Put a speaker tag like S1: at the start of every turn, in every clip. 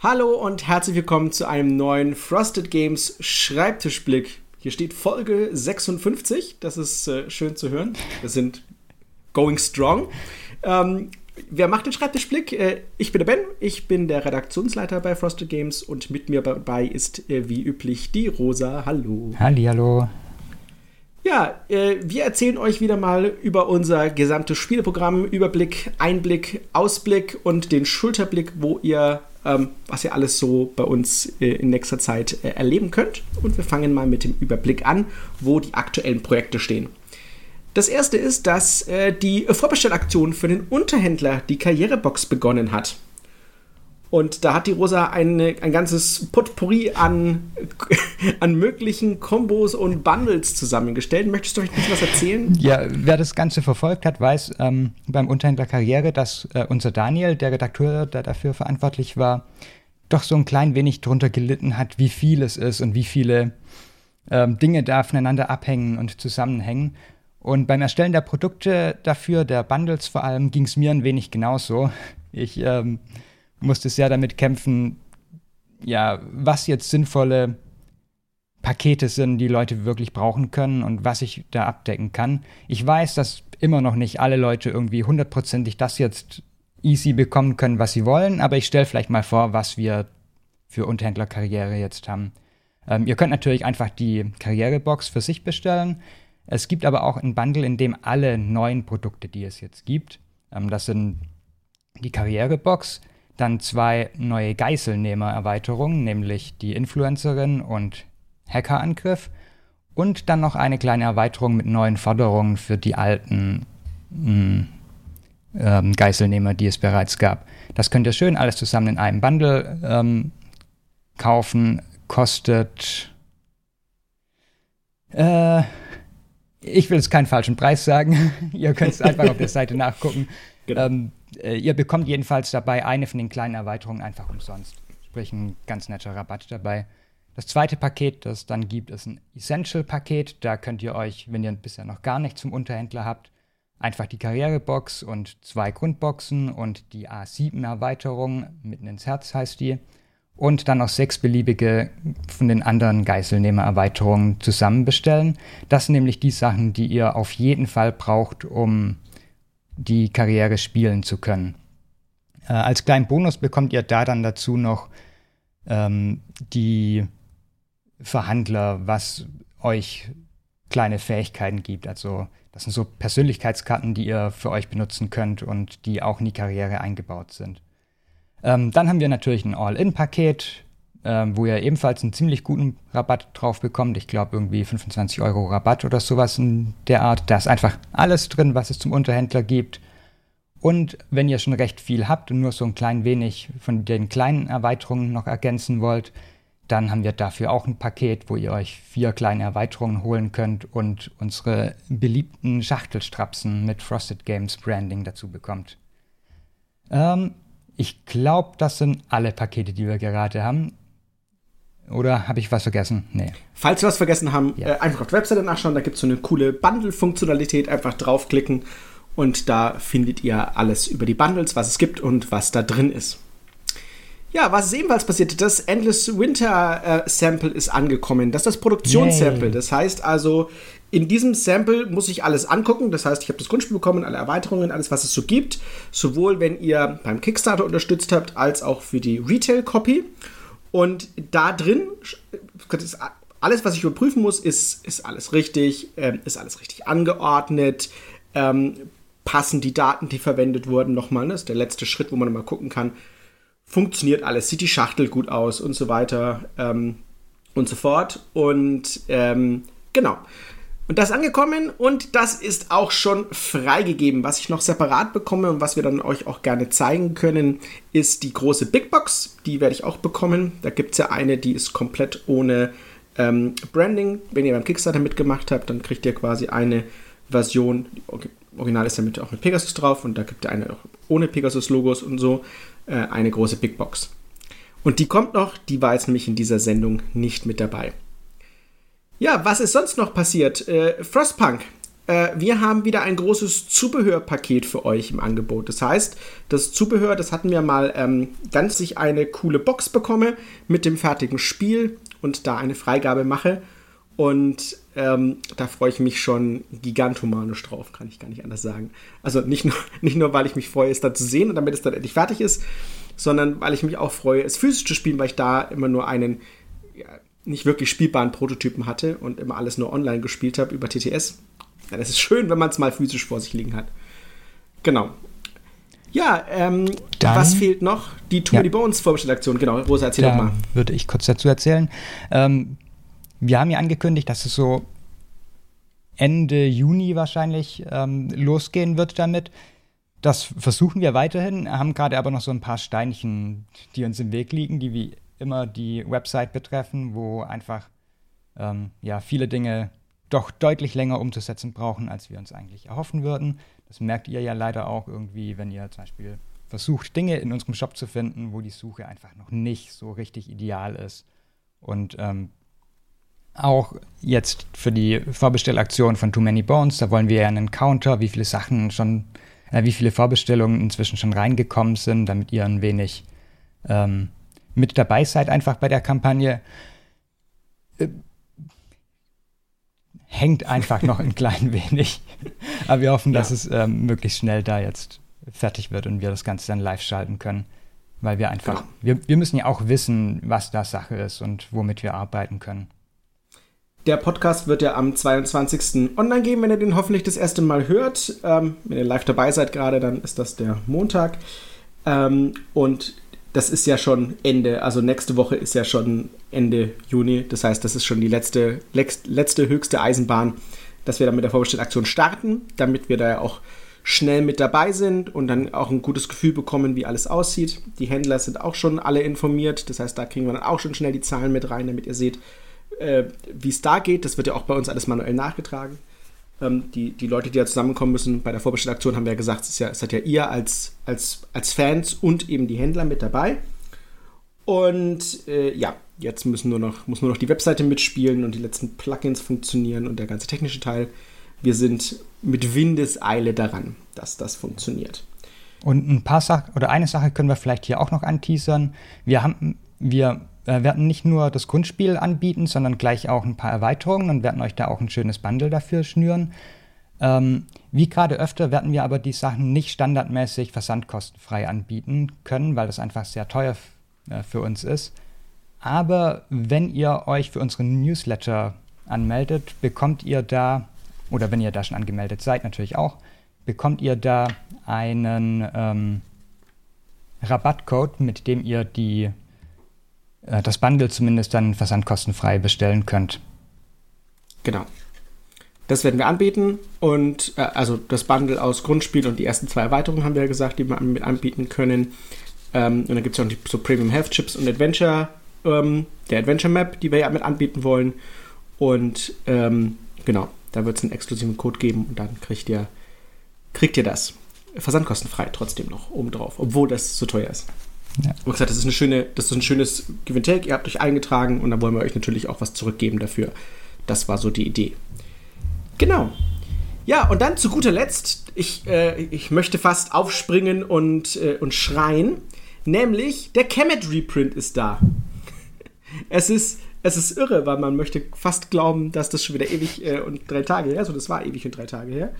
S1: Hallo und herzlich willkommen zu einem neuen Frosted Games Schreibtischblick. Hier steht Folge 56. Das ist äh, schön zu hören. Wir sind going strong. Ähm, wer macht den Schreibtischblick? Äh, ich bin der Ben. Ich bin der Redaktionsleiter bei Frosted Games und mit mir dabei ist äh, wie üblich die Rosa. Hallo.
S2: Halli, hallo.
S1: Ja, äh, wir erzählen euch wieder mal über unser gesamtes Spieleprogramm, Überblick, Einblick, Ausblick und den Schulterblick, wo ihr ähm, was ihr alles so bei uns äh, in nächster Zeit äh, erleben könnt. Und wir fangen mal mit dem Überblick an, wo die aktuellen Projekte stehen. Das erste ist, dass äh, die Vorbestellaktion für den Unterhändler die Karrierebox begonnen hat. Und da hat die Rosa eine, ein ganzes Potpourri an, an möglichen Kombos und Bundles zusammengestellt. Möchtest du euch ein bisschen was erzählen?
S2: Ja, wer das Ganze verfolgt hat, weiß ähm, beim Unterhändler Karriere, dass äh, unser Daniel, der Redakteur, der dafür verantwortlich war, doch so ein klein wenig drunter gelitten hat, wie viel es ist und wie viele ähm, Dinge da voneinander abhängen und zusammenhängen. Und beim Erstellen der Produkte dafür, der Bundles vor allem, ging es mir ein wenig genauso. Ich ähm, musste sehr damit kämpfen, ja, was jetzt sinnvolle Pakete sind, die Leute wirklich brauchen können und was ich da abdecken kann. Ich weiß, dass immer noch nicht alle Leute irgendwie hundertprozentig das jetzt easy bekommen können, was sie wollen, aber ich stelle vielleicht mal vor, was wir für Unterhändlerkarriere jetzt haben. Ähm, ihr könnt natürlich einfach die Karrierebox für sich bestellen. Es gibt aber auch ein Bundle, in dem alle neuen Produkte, die es jetzt gibt, ähm, das sind die Karrierebox, dann zwei neue Geiselnehmer-Erweiterungen, nämlich die Influencerin und Hackerangriff. Und dann noch eine kleine Erweiterung mit neuen Forderungen für die alten mh, hm, ähm, Geiselnehmer, die es bereits gab. Das könnt ihr schön alles zusammen in einem Bundle ähm, kaufen. Kostet. Äh, ich will jetzt keinen falschen Preis sagen. ihr könnt es einfach auf der Seite nachgucken. Genau. Ähm, äh, ihr bekommt jedenfalls dabei eine von den kleinen Erweiterungen einfach umsonst. Sprich, ein ganz netter Rabatt dabei. Das zweite Paket, das es dann gibt, ist ein Essential-Paket. Da könnt ihr euch, wenn ihr bisher noch gar nicht zum Unterhändler habt, einfach die Karrierebox und zwei Grundboxen und die A7-Erweiterung mitten ins Herz heißt die. Und dann noch sechs beliebige von den anderen Geiselnehmer-Erweiterungen zusammen. Das sind nämlich die Sachen, die ihr auf jeden Fall braucht, um die Karriere spielen zu können. Äh, als kleinen Bonus bekommt ihr da dann dazu noch ähm, die Verhandler, was euch kleine Fähigkeiten gibt. Also das sind so Persönlichkeitskarten, die ihr für euch benutzen könnt und die auch in die Karriere eingebaut sind. Ähm, dann haben wir natürlich ein All-In-Paket, ähm, wo ihr ebenfalls einen ziemlich guten Rabatt drauf bekommt. Ich glaube irgendwie 25 Euro Rabatt oder sowas in der Art. Da ist einfach alles drin, was es zum Unterhändler gibt. Und wenn ihr schon recht viel habt und nur so ein klein wenig von den kleinen Erweiterungen noch ergänzen wollt, dann haben wir dafür auch ein Paket, wo ihr euch vier kleine Erweiterungen holen könnt und unsere beliebten Schachtelstrapsen mit Frosted Games Branding dazu bekommt. Ähm, ich glaube, das sind alle Pakete, die wir gerade haben. Oder habe ich was vergessen?
S1: Nee. Falls wir was vergessen haben, ja. äh, einfach auf der Webseite nachschauen. Da gibt es so eine coole Bundle-Funktionalität. Einfach draufklicken und da findet ihr alles über die Bundles, was es gibt und was da drin ist. Ja, was ist ebenfalls passiert? Das Endless Winter äh, Sample ist angekommen. Das ist das Produktionssample. Das heißt also, in diesem Sample muss ich alles angucken. Das heißt, ich habe das Grundspiel bekommen, alle Erweiterungen, alles, was es so gibt. Sowohl wenn ihr beim Kickstarter unterstützt habt, als auch für die Retail-Copy. Und da drin, alles, was ich überprüfen muss, ist, ist alles richtig, äh, ist alles richtig angeordnet, ähm, passen die Daten, die verwendet wurden, nochmal. Ne? Das ist der letzte Schritt, wo man mal gucken kann, funktioniert alles, sieht die Schachtel gut aus und so weiter ähm, und so fort. Und ähm, genau. Und das ist angekommen und das ist auch schon freigegeben. Was ich noch separat bekomme und was wir dann euch auch gerne zeigen können, ist die große Big Box. Die werde ich auch bekommen. Da gibt es ja eine, die ist komplett ohne ähm, Branding. Wenn ihr beim Kickstarter mitgemacht habt, dann kriegt ihr quasi eine Version. Original ist ja mit, auch mit Pegasus drauf und da gibt es eine auch ohne Pegasus-Logos und so. Äh, eine große Big Box. Und die kommt noch, die war jetzt nämlich in dieser Sendung nicht mit dabei. Ja, was ist sonst noch passiert? Äh, Frostpunk äh, wir haben wieder ein großes Zubehörpaket für euch im Angebot. Das heißt, das Zubehör, das hatten wir mal ähm, ganz sich eine coole Box bekomme mit dem fertigen Spiel und da eine Freigabe mache. Und ähm, da freue ich mich schon gigantomanisch drauf, kann ich gar nicht anders sagen. Also nicht nur, nicht nur, weil ich mich freue, es da zu sehen und damit es dann endlich fertig ist, sondern weil ich mich auch freue, es physisch zu spielen, weil ich da immer nur einen ja, nicht wirklich spielbaren Prototypen hatte und immer alles nur online gespielt habe über TTS. Ja, das ist schön, wenn man es mal physisch vor sich liegen hat. Genau. Ja, ähm, Dann, was fehlt noch? Die Too ja. Many Bones Vorbestellaktion. Genau, Rosa, erzähl da doch mal.
S2: Würde ich kurz dazu erzählen. Ähm, wir haben ja angekündigt, dass es so Ende Juni wahrscheinlich ähm, losgehen wird damit. Das versuchen wir weiterhin, haben gerade aber noch so ein paar Steinchen, die uns im Weg liegen, die wie immer die Website betreffen, wo einfach ähm, ja, viele Dinge doch deutlich länger umzusetzen brauchen, als wir uns eigentlich erhoffen würden. Das merkt ihr ja leider auch irgendwie, wenn ihr zum Beispiel versucht, Dinge in unserem Shop zu finden, wo die Suche einfach noch nicht so richtig ideal ist. Und ähm, auch jetzt für die Vorbestellaktion von Too Many Bones, da wollen wir ja einen Counter, wie viele Sachen schon, äh, wie viele Vorbestellungen inzwischen schon reingekommen sind, damit ihr ein wenig ähm, mit dabei seid, einfach bei der Kampagne. Äh, hängt einfach noch ein klein wenig. Aber wir hoffen, ja. dass es ähm, möglichst schnell da jetzt fertig wird und wir das Ganze dann live schalten können. Weil wir einfach, genau. wir, wir müssen ja auch wissen, was da Sache ist und womit wir arbeiten können.
S1: Der Podcast wird ja am 22. online gehen, wenn ihr den hoffentlich das erste Mal hört. Ähm, wenn ihr live dabei seid gerade, dann ist das der Montag. Ähm, und das ist ja schon Ende, also nächste Woche ist ja schon Ende Juni. Das heißt, das ist schon die letzte, letzte höchste Eisenbahn, dass wir dann mit der Vorbestellaktion starten, damit wir da ja auch schnell mit dabei sind und dann auch ein gutes Gefühl bekommen, wie alles aussieht. Die Händler sind auch schon alle informiert, das heißt, da kriegen wir dann auch schon schnell die Zahlen mit rein, damit ihr seht, äh, wie es da geht. Das wird ja auch bei uns alles manuell nachgetragen. Ähm, die, die Leute, die da zusammenkommen müssen, bei der Vorbestellaktion haben wir ja gesagt, es, ist ja, es seid ja ihr als, als, als Fans und eben die Händler mit dabei. Und äh, ja, jetzt müssen nur noch, muss nur noch die Webseite mitspielen und die letzten Plugins funktionieren und der ganze technische Teil. Wir sind mit Windeseile daran, dass das funktioniert.
S2: Und ein paar Sachen oder eine Sache können wir vielleicht hier auch noch anteasern. Wir haben, wir äh, werden nicht nur das Grundspiel anbieten, sondern gleich auch ein paar Erweiterungen und werden euch da auch ein schönes Bundle dafür schnüren. Ähm, wie gerade öfter werden wir aber die Sachen nicht standardmäßig versandkostenfrei anbieten können, weil das einfach sehr teuer äh, für uns ist. Aber wenn ihr euch für unseren Newsletter anmeldet, bekommt ihr da, oder wenn ihr da schon angemeldet seid, natürlich auch, bekommt ihr da einen ähm, Rabattcode, mit dem ihr die äh, das Bundle zumindest dann versandkostenfrei bestellen könnt.
S1: Genau. Das werden wir anbieten und äh, also das Bundle aus Grundspiel und die ersten zwei Erweiterungen haben wir ja gesagt, die wir mit anbieten können. Ähm, und dann gibt es ja auch die, so Premium Health Chips und Adventure, ähm, der Adventure Map, die wir ja mit anbieten wollen. Und ähm, genau, da wird es einen exklusiven Code geben und dann kriegt ihr, kriegt ihr das. Versandkostenfrei trotzdem noch obendrauf, obwohl das zu teuer ist. Ja. Und gesagt, das ist, eine schöne, das ist ein schönes Take. Ihr habt euch eingetragen und dann wollen wir euch natürlich auch was zurückgeben dafür. Das war so die Idee. Genau. Ja, und dann zu guter Letzt, ich, äh, ich möchte fast aufspringen und, äh, und schreien, nämlich der Kemet Reprint ist da. es ist, es ist irre, weil man möchte fast glauben, dass das schon wieder ewig äh, und drei Tage her ist. Und das war ewig und drei Tage her.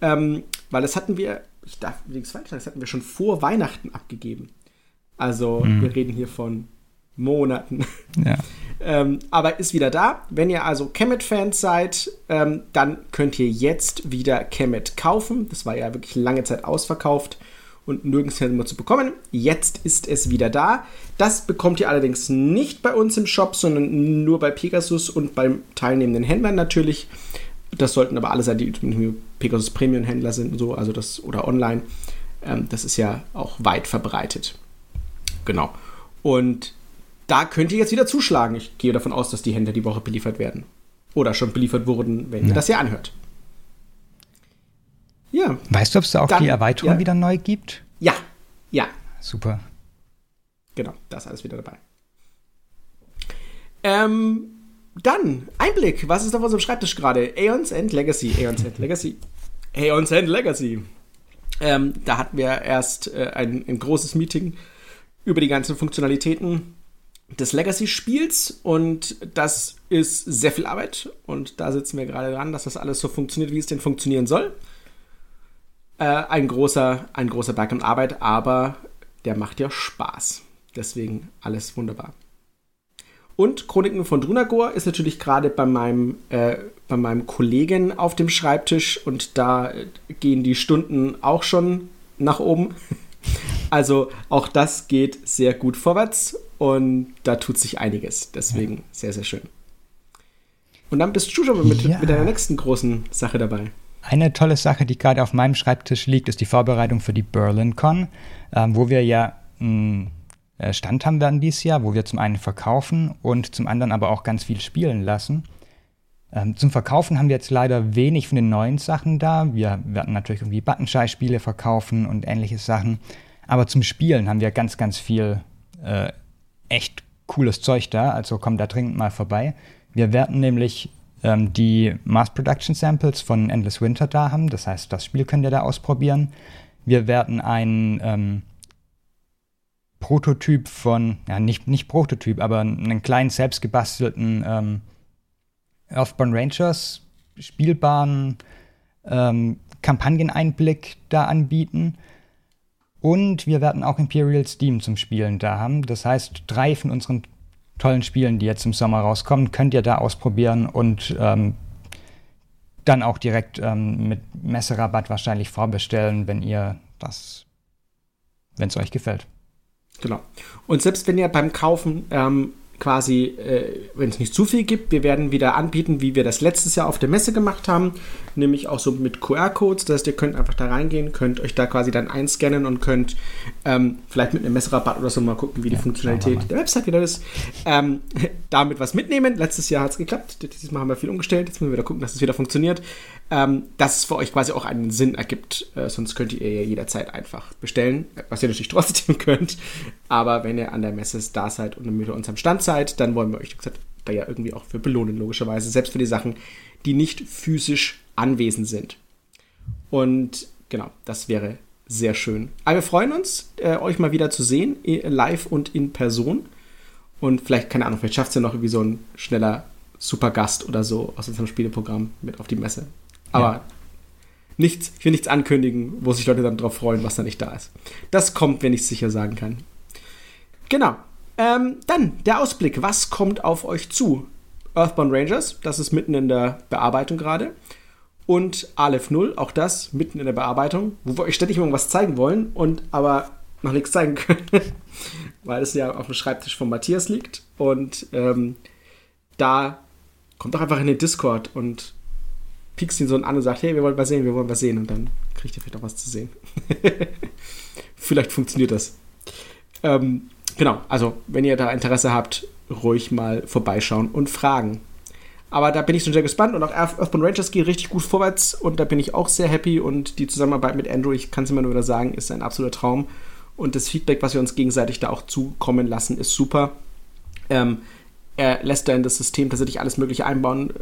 S1: Ähm, weil das hatten wir, ich darf übrigens falsch sagen, das hatten wir schon vor Weihnachten abgegeben. Also mhm. wir reden hier von Monaten. Ja. ähm, aber ist wieder da. Wenn ihr also Kemet-Fans seid, ähm, dann könnt ihr jetzt wieder Kemet kaufen. Das war ja wirklich lange Zeit ausverkauft und nirgends mehr zu bekommen. Jetzt ist es wieder da. Das bekommt ihr allerdings nicht bei uns im Shop, sondern nur bei Pegasus und beim teilnehmenden Händlern natürlich. Das sollten aber alle sein, die Pegasus Premium Händler sind und so, also das oder online. Ähm, das ist ja auch weit verbreitet. Genau. Und da könnt ihr jetzt wieder zuschlagen. Ich gehe davon aus, dass die Hände die Woche beliefert werden. Oder schon beliefert wurden, wenn ja. ihr das hier anhört.
S2: Ja. Weißt du, ob es da auch Dann, die Erweiterung ja. wieder neu gibt?
S1: Ja. Ja.
S2: Super.
S1: Genau, da ist alles wieder dabei. Ähm, dann, Einblick, was ist auf unserem Schreibtisch gerade? Aeons and Legacy, Aeons and Legacy, Aeons and Legacy. Ähm, da hatten wir erst äh, ein, ein großes Meeting über die ganzen Funktionalitäten des Legacy-Spiels und das ist sehr viel Arbeit und da sitzen wir gerade dran, dass das alles so funktioniert, wie es denn funktionieren soll. Äh, ein großer, ein großer Berg an Arbeit, aber der macht ja Spaß. Deswegen alles wunderbar. Und Chroniken von Drunagor ist natürlich gerade bei meinem, äh, bei meinem Kollegen auf dem Schreibtisch und da gehen die Stunden auch schon nach oben. Also auch das geht sehr gut vorwärts und da tut sich einiges. Deswegen sehr, sehr schön. Und dann bist du schon mit, ja. mit deiner nächsten großen Sache dabei.
S2: Eine tolle Sache, die gerade auf meinem Schreibtisch liegt, ist die Vorbereitung für die BerlinCon, ähm, wo wir ja einen äh, Stand haben werden dieses Jahr, wo wir zum einen verkaufen und zum anderen aber auch ganz viel spielen lassen. Ähm, zum Verkaufen haben wir jetzt leider wenig von den neuen Sachen da. Wir werden natürlich irgendwie Buttonschei-Spiele verkaufen und ähnliche Sachen. Aber zum Spielen haben wir ganz, ganz viel äh, echt cooles Zeug da. Also kommt da dringend mal vorbei. Wir werden nämlich ähm, die Mass Production Samples von Endless Winter da haben. Das heißt, das Spiel könnt ihr da ausprobieren. Wir werden ein ähm, Prototyp von, ja, nicht, nicht Prototyp, aber einen kleinen selbstgebastelten ähm, Earthborn Rangers spielbaren ähm, Kampagneneinblick da anbieten. Und wir werden auch Imperial Steam zum Spielen da haben. Das heißt, drei von unseren tollen Spielen, die jetzt im Sommer rauskommen, könnt ihr da ausprobieren und ähm, dann auch direkt ähm, mit Messerabatt wahrscheinlich vorbestellen, wenn ihr das, wenn es euch gefällt.
S1: Genau. Und selbst wenn ihr beim Kaufen ähm, quasi, äh, wenn es nicht zu viel gibt, wir werden wieder anbieten, wie wir das letztes Jahr auf der Messe gemacht haben, nämlich auch so mit QR-Codes. Das heißt, ihr könnt einfach da reingehen, könnt euch da quasi dann einscannen und könnt ähm, vielleicht mit einem Messerabatt oder so mal gucken, wie die ja, Funktionalität der Website wieder ist. Ähm, damit was mitnehmen. Letztes Jahr hat es geklappt. Dieses Mal haben wir viel umgestellt. Jetzt müssen wir wieder gucken, dass es wieder funktioniert. Ähm, dass es für euch quasi auch einen Sinn ergibt. Äh, sonst könnt ihr ja jederzeit einfach bestellen, was ihr natürlich trotzdem könnt. Aber wenn ihr an der Messe da seid und mit uns am Stand seid, dann wollen wir euch gesagt, da ja irgendwie auch für belohnen, logischerweise. Selbst für die Sachen, die nicht physisch anwesend sind. Und genau, das wäre sehr schön. Aber wir freuen uns, äh, euch mal wieder zu sehen, live und in Person. Und vielleicht, keine Ahnung, vielleicht schafft es ja noch irgendwie so ein schneller Supergast oder so aus unserem Spieleprogramm mit auf die Messe. Aber ja. nichts, ich will nichts ankündigen, wo sich Leute dann drauf freuen, was da nicht da ist. Das kommt, wenn ich es sicher sagen kann. Genau. Ähm, dann der Ausblick. Was kommt auf euch zu? Earthbound Rangers, das ist mitten in der Bearbeitung gerade. Und Aleph 0, auch das mitten in der Bearbeitung, wo wir euch ständig irgendwas zeigen wollen und aber noch nichts zeigen können, weil es ja auf dem Schreibtisch von Matthias liegt. Und ähm, da kommt doch einfach in den Discord und piekst ihn so an und sagt, hey, wir wollen was sehen, wir wollen was sehen. Und dann kriegt ihr vielleicht auch was zu sehen. vielleicht funktioniert das. Ähm, genau, also wenn ihr da Interesse habt, ruhig mal vorbeischauen und fragen. Aber da bin ich schon sehr gespannt und auch Earthbound Rangers geht richtig gut vorwärts und da bin ich auch sehr happy und die Zusammenarbeit mit Andrew, ich kann es immer nur wieder sagen, ist ein absoluter Traum und das Feedback, was wir uns gegenseitig da auch zukommen lassen, ist super. Ähm, er lässt da in das System tatsächlich alles Mögliche einbauen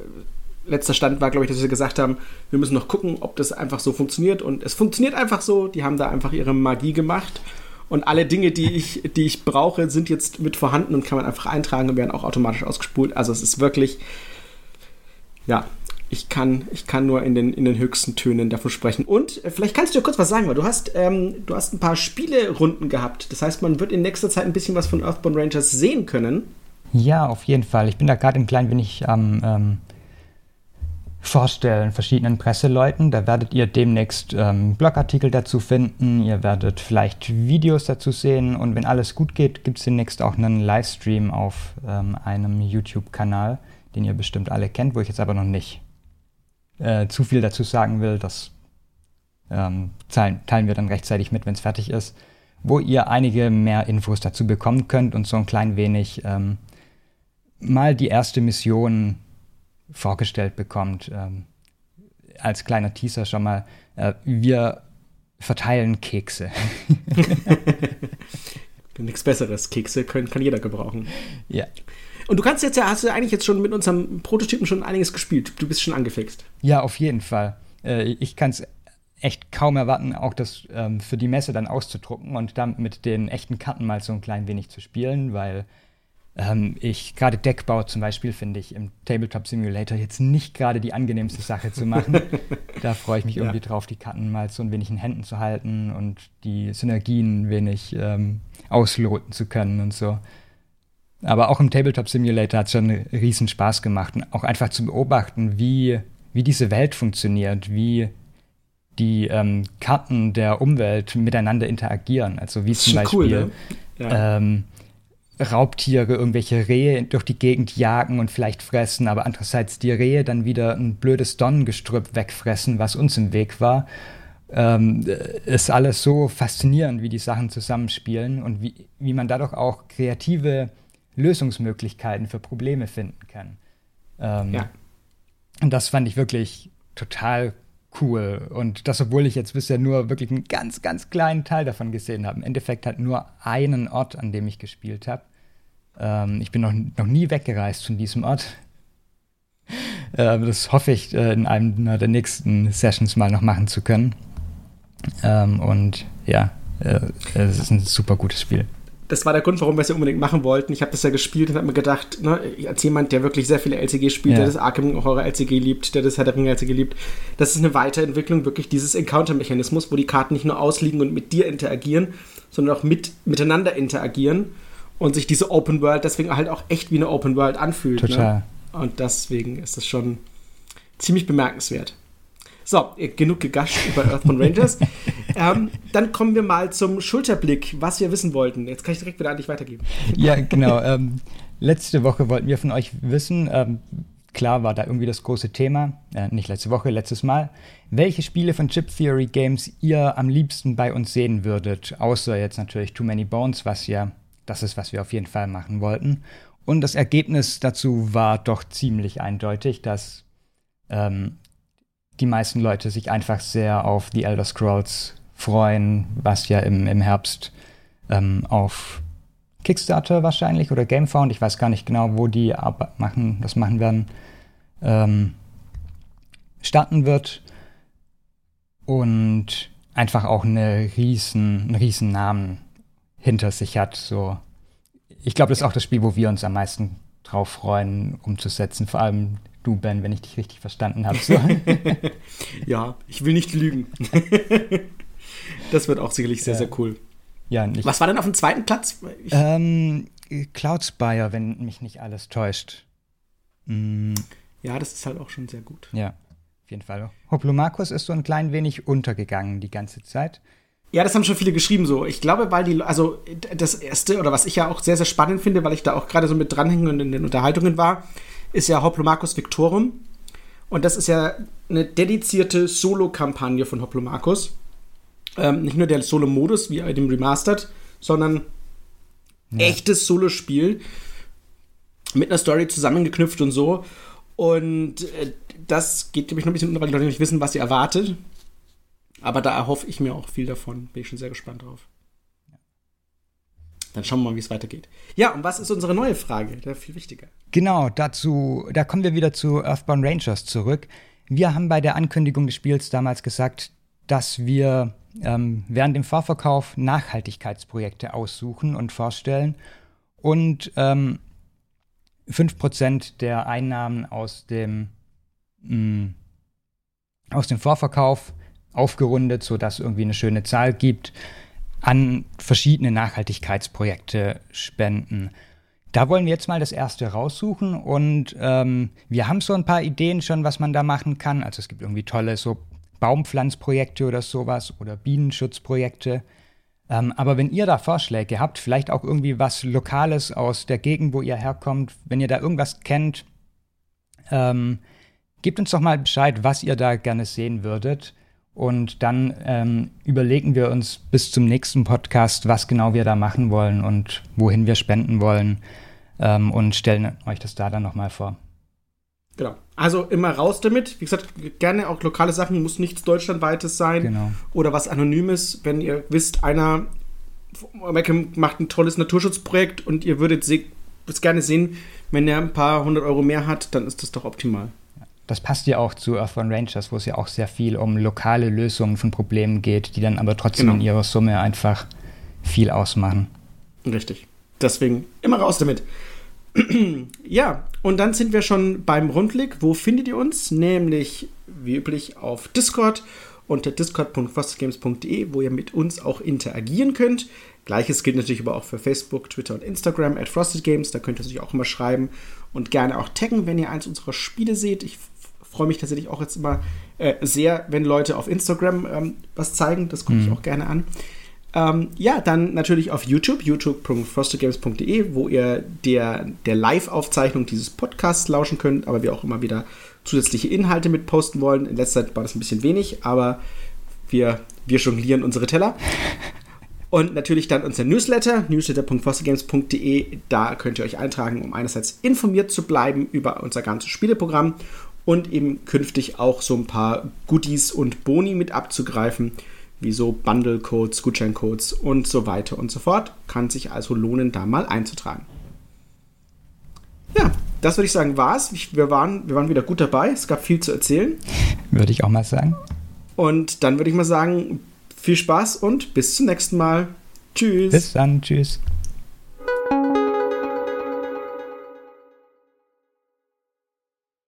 S1: letzter Stand war, glaube ich, dass sie gesagt haben, wir müssen noch gucken, ob das einfach so funktioniert. Und es funktioniert einfach so. Die haben da einfach ihre Magie gemacht. Und alle Dinge, die ich, die ich brauche, sind jetzt mit vorhanden und kann man einfach eintragen und werden auch automatisch ausgespult. Also es ist wirklich, ja, ich kann, ich kann nur in den, in den höchsten Tönen davon sprechen. Und äh, vielleicht kannst du ja kurz was sagen, weil du hast, ähm, du hast ein paar Spielerunden gehabt. Das heißt, man wird in nächster Zeit ein bisschen was von Earthbound Rangers sehen können.
S2: Ja, auf jeden Fall. Ich bin da gerade ein klein wenig am ähm, vorstellen, verschiedenen Presseleuten. Da werdet ihr demnächst ähm, Blogartikel dazu finden, ihr werdet vielleicht Videos dazu sehen und wenn alles gut geht, gibt es demnächst auch einen Livestream auf ähm, einem YouTube-Kanal, den ihr bestimmt alle kennt, wo ich jetzt aber noch nicht äh, zu viel dazu sagen will. Das ähm, teilen, teilen wir dann rechtzeitig mit, wenn es fertig ist, wo ihr einige mehr Infos dazu bekommen könnt und so ein klein wenig ähm, mal die erste Mission vorgestellt bekommt. Ähm, als kleiner Teaser schon mal, äh, wir verteilen Kekse.
S1: Nichts Besseres. Kekse können, kann jeder gebrauchen.
S2: Ja.
S1: Und du kannst jetzt ja, hast du eigentlich jetzt schon mit unserem Prototypen schon einiges gespielt. Du bist schon angefixt.
S2: Ja, auf jeden Fall. Äh, ich kann es echt kaum erwarten, auch das ähm, für die Messe dann auszudrucken und dann mit den echten Karten mal so ein klein wenig zu spielen, weil ähm, ich gerade Deckbau zum Beispiel finde ich im Tabletop Simulator jetzt nicht gerade die angenehmste Sache zu machen. da freue ich mich irgendwie ja. drauf, die Karten mal so ein wenig in Händen zu halten und die Synergien ein wenig ähm, ausloten zu können und so. Aber auch im Tabletop Simulator hat es schon riesen Spaß gemacht und auch einfach zu beobachten, wie, wie diese Welt funktioniert, wie die ähm, Karten der Umwelt miteinander interagieren. Also wie zum Beispiel cool, ne? ja. ähm, Raubtiere, irgendwelche Rehe durch die Gegend jagen und vielleicht fressen, aber andererseits die Rehe dann wieder ein blödes Donnengestrüpp wegfressen, was uns im Weg war. Ähm, ist alles so faszinierend, wie die Sachen zusammenspielen und wie, wie man dadurch auch kreative Lösungsmöglichkeiten für Probleme finden kann. Ähm, ja. Und das fand ich wirklich total cool. Und das, obwohl ich jetzt bisher nur wirklich einen ganz, ganz kleinen Teil davon gesehen habe. Im Endeffekt halt nur einen Ort, an dem ich gespielt habe. Ähm, ich bin noch, noch nie weggereist von diesem Ort. Äh, das hoffe ich äh, in einem der nächsten Sessions mal noch machen zu können. Ähm, und ja, äh, es ist ein super gutes Spiel
S1: das war der Grund, warum wir es ja unbedingt machen wollten. Ich habe das ja gespielt und habe mir gedacht, ne, als jemand, der wirklich sehr viele LCG spielt, ja. der das Arkham Horror LCG liebt, der das Herr der Ringe LCG liebt, das ist eine Weiterentwicklung wirklich dieses Encounter-Mechanismus, wo die Karten nicht nur ausliegen und mit dir interagieren, sondern auch mit, miteinander interagieren und sich diese Open World deswegen halt auch echt wie eine Open World anfühlt. Ne? Total. Ne? Und deswegen ist das schon ziemlich bemerkenswert. So, genug gegascht über Earthbound Rangers. ähm, dann kommen wir mal zum Schulterblick, was wir wissen wollten. Jetzt kann ich direkt wieder an dich weitergeben.
S2: Ja, genau. Ähm, letzte Woche wollten wir von euch wissen, ähm, klar war da irgendwie das große Thema, äh, nicht letzte Woche, letztes Mal, welche Spiele von Chip Theory Games ihr am liebsten bei uns sehen würdet, außer jetzt natürlich Too Many Bones, was ja das ist, was wir auf jeden Fall machen wollten. Und das Ergebnis dazu war doch ziemlich eindeutig, dass ähm, die meisten Leute sich einfach sehr auf The Elder Scrolls freuen, was ja im, im Herbst ähm, auf Kickstarter wahrscheinlich oder Gamefound, ich weiß gar nicht genau, wo die machen, das machen werden, ähm, starten wird und einfach auch eine riesen, einen riesen Namen hinter sich hat. So, ich glaube, das ist auch das Spiel, wo wir uns am meisten drauf freuen, umzusetzen. Vor allem du, Ben, wenn ich dich richtig verstanden habe. So.
S1: ja, ich will nicht lügen. das wird auch sicherlich sehr, sehr cool. Ja, nicht. Was war denn auf dem zweiten Platz?
S2: Ähm, Cloudspire, wenn mich nicht alles täuscht.
S1: Mm. Ja, das ist halt auch schon sehr gut.
S2: Ja, auf jeden Fall. Hoplomarkus ist so ein klein wenig untergegangen die ganze Zeit.
S1: Ja, das haben schon viele geschrieben so. Ich glaube, weil die, also das erste, oder was ich ja auch sehr, sehr spannend finde, weil ich da auch gerade so mit dranhänge und in den Unterhaltungen war, ist ja Hoplomachus Victorum. Und das ist ja eine dedizierte Solo-Kampagne von Hoplomachus. Ähm, nicht nur der Solo-Modus wie dem Remastered, sondern ja. echtes Solo-Spiel mit einer Story zusammengeknüpft und so. Und äh, das geht, glaube ich, noch ein bisschen unter, weil die Leute nicht wissen, was sie erwartet. Aber da erhoffe ich mir auch viel davon. Bin ich schon sehr gespannt drauf. Dann schauen wir mal, wie es weitergeht. Ja, und was ist unsere neue Frage? Der viel wichtiger.
S2: Genau, dazu, da kommen wir wieder zu Earthbound Rangers zurück. Wir haben bei der Ankündigung des Spiels damals gesagt, dass wir ähm, während dem Vorverkauf Nachhaltigkeitsprojekte aussuchen und vorstellen und ähm, 5% der Einnahmen aus dem, mh, mm, aus dem Vorverkauf aufgerundet, sodass es irgendwie eine schöne Zahl gibt, an verschiedene Nachhaltigkeitsprojekte spenden. Da wollen wir jetzt mal das erste raussuchen und ähm, wir haben so ein paar Ideen schon, was man da machen kann. Also es gibt irgendwie tolle so Baumpflanzprojekte oder sowas oder Bienenschutzprojekte. Ähm, aber wenn ihr da Vorschläge habt, vielleicht auch irgendwie was Lokales aus der Gegend, wo ihr herkommt, wenn ihr da irgendwas kennt, ähm, gebt uns doch mal Bescheid, was ihr da gerne sehen würdet. Und dann ähm, überlegen wir uns bis zum nächsten Podcast, was genau wir da machen wollen und wohin wir spenden wollen ähm, und stellen euch das da dann nochmal vor.
S1: Genau. Also immer raus damit. Wie gesagt, gerne auch lokale Sachen, muss nichts Deutschlandweites sein. Genau. Oder was Anonymes. Wenn ihr wisst, einer macht ein tolles Naturschutzprojekt und ihr würdet es gerne sehen, Wenn er ein paar hundert Euro mehr hat, dann ist das doch optimal.
S2: Das passt ja auch zu Earthbound Rangers, wo es ja auch sehr viel um lokale Lösungen von Problemen geht, die dann aber trotzdem genau. in ihrer Summe einfach viel ausmachen.
S1: Richtig. Deswegen immer raus damit. Ja, und dann sind wir schon beim Rundblick. Wo findet ihr uns? Nämlich wie üblich auf Discord unter discord.frostedgames.de, wo ihr mit uns auch interagieren könnt. Gleiches gilt natürlich aber auch für Facebook, Twitter und Instagram at Frosted Games. Da könnt ihr natürlich auch immer schreiben und gerne auch taggen, wenn ihr eins unserer Spiele seht. Ich freue mich tatsächlich auch jetzt immer äh, sehr, wenn Leute auf Instagram ähm, was zeigen. Das gucke ich mhm. auch gerne an. Ähm, ja, dann natürlich auf YouTube, youtube.frostedgames.de, wo ihr der, der Live-Aufzeichnung dieses Podcasts lauschen könnt, aber wir auch immer wieder zusätzliche Inhalte mit posten wollen. In letzter Zeit war das ein bisschen wenig, aber wir, wir jonglieren unsere Teller. Und natürlich dann unser Newsletter, newsletter.fostergames.de. Da könnt ihr euch eintragen, um einerseits informiert zu bleiben über unser ganzes Spieleprogramm und eben künftig auch so ein paar Goodies und Boni mit abzugreifen, wie so Bundle-Codes, Gutscheincodes und so weiter und so fort. Kann sich also lohnen, da mal einzutragen. Ja, das würde ich sagen, war es. Wir waren, wir waren wieder gut dabei. Es gab viel zu erzählen.
S2: Würde ich auch mal sagen.
S1: Und dann würde ich mal sagen, viel Spaß und bis zum nächsten Mal. Tschüss.
S2: Bis dann. Tschüss.